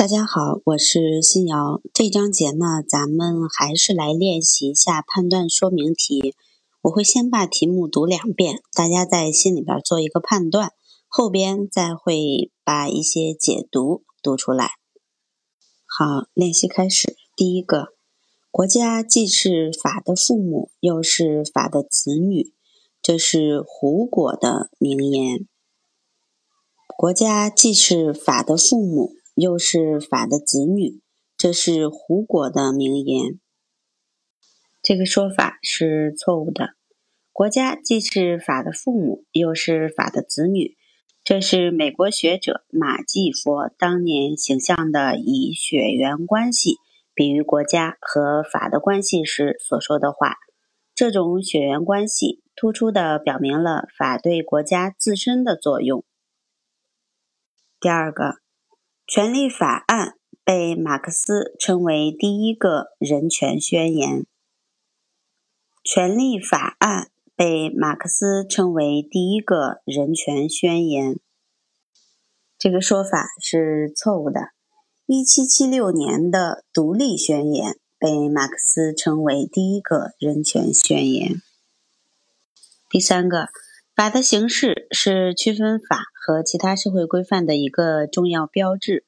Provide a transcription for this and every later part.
大家好，我是新瑶。这章节呢，咱们还是来练习一下判断说明题。我会先把题目读两遍，大家在心里边做一个判断，后边再会把一些解读读出来。好，练习开始。第一个，国家既是法的父母，又是法的子女，这是胡果的名言。国家既是法的父母。又是法的子女，这是胡果的名言。这个说法是错误的。国家既是法的父母，又是法的子女，这是美国学者马继佛当年形象的以血缘关系比喻国家和法的关系时所说的话。这种血缘关系突出地表明了法对国家自身的作用。第二个。权利法案被马克思称为第一个人权宣言。权利法案被马克思称为第一个人权宣言。这个说法是错误的。一七七六年的独立宣言被马克思称为第一个人权宣言。第三个，法的形式是区分法。和其他社会规范的一个重要标志。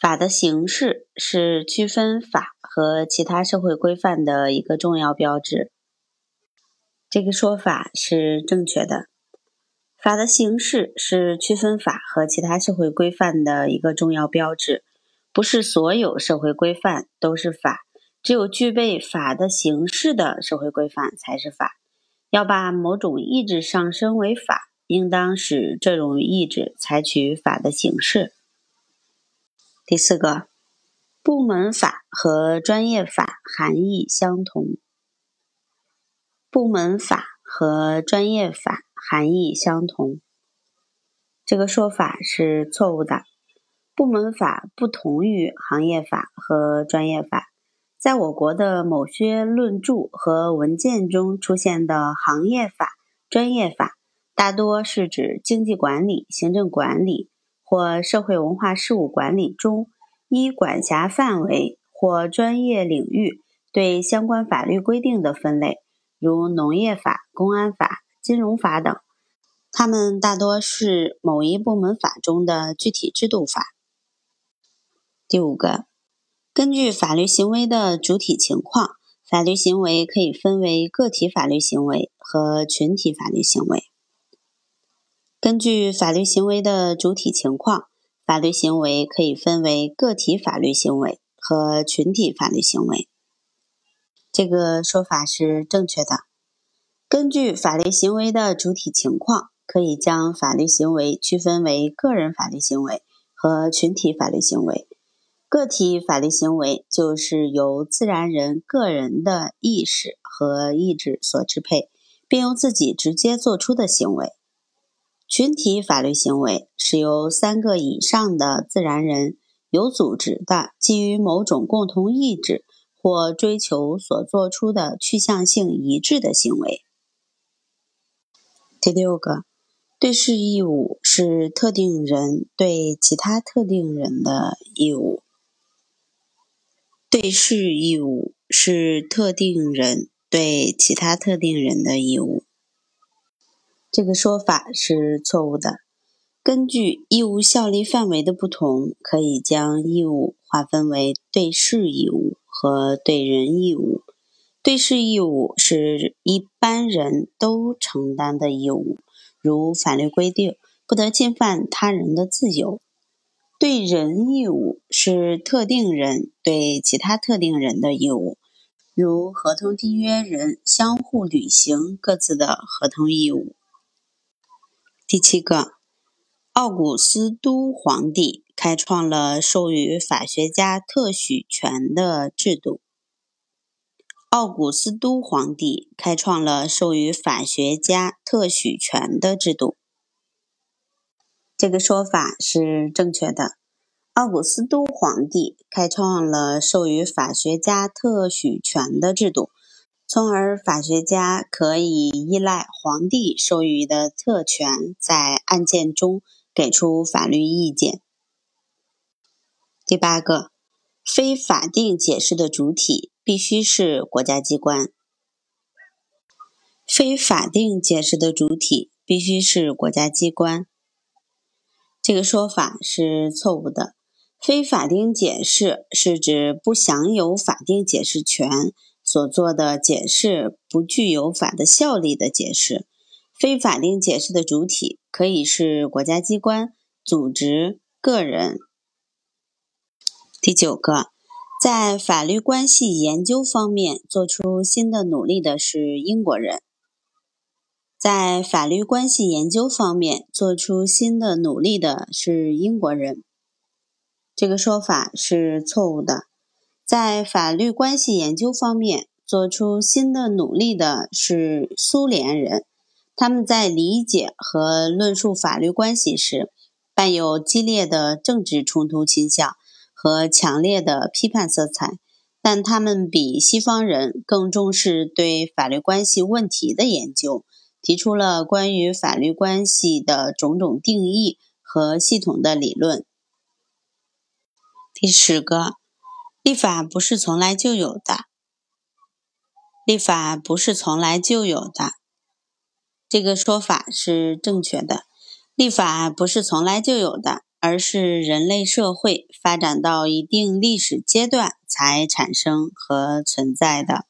法的形式是区分法和其他社会规范的一个重要标志。这个说法是正确的。法的形式是区分法和其他社会规范的一个重要标志。不是所有社会规范都是法，只有具备法的形式的社会规范才是法。要把某种意志上升为法。应当使这种意志采取法的形式。第四个，部门法和专业法含义相同。部门法和专业法含义相同，这个说法是错误的。部门法不同于行业法和专业法。在我国的某些论著和文件中出现的行业法、专业法。大多是指经济管理、行政管理或社会文化事务管理中依管辖范围或专业领域对相关法律规定的分类，如农业法、公安法、金融法等。它们大多是某一部门法中的具体制度法。第五个，根据法律行为的主体情况，法律行为可以分为个体法律行为和群体法律行为。根据法律行为的主体情况，法律行为可以分为个体法律行为和群体法律行为。这个说法是正确的。根据法律行为的主体情况，可以将法律行为区分为个人法律行为和群体法律行为。个体法律行为就是由自然人个人的意识和意志所支配，并由自己直接做出的行为。群体法律行为是由三个以上的自然人有组织的，基于某种共同意志或追求所做出的趋向性一致的行为。第六个，对事义务是特定人对其他特定人的义务。对事义务是特定人对其他特定人的义务。这个说法是错误的。根据义务效力范围的不同，可以将义务划分为对事义务和对人义务。对事义务是一般人都承担的义务，如法律规定不得侵犯他人的自由。对人义务是特定人对其他特定人的义务，如合同缔约人相互履行各自的合同义务。第七个，奥古斯都皇帝开创了授予法学家特许权的制度。奥古斯都皇帝开创了授予法学家特许权的制度。这个说法是正确的。奥古斯都皇帝开创了授予法学家特许权的制度。从而，法学家可以依赖皇帝授予的特权，在案件中给出法律意见。第八个，非法定解释的主体必须是国家机关。非法定解释的主体必须是国家机关，这个说法是错误的。非法定解释是指不享有法定解释权所做的解释不具有法的效力的解释。非法定解释的主体可以是国家机关、组织、个人。第九个，在法律关系研究方面做出新的努力的是英国人。在法律关系研究方面做出新的努力的是英国人，这个说法是错误的。在法律关系研究方面做出新的努力的是苏联人，他们在理解和论述法律关系时，伴有激烈的政治冲突倾向和强烈的批判色彩，但他们比西方人更重视对法律关系问题的研究。提出了关于法律关系的种种定义和系统的理论。第十个，立法不是从来就有的。立法不是从来就有的，这个说法是正确的。立法不是从来就有的，而是人类社会发展到一定历史阶段才产生和存在的。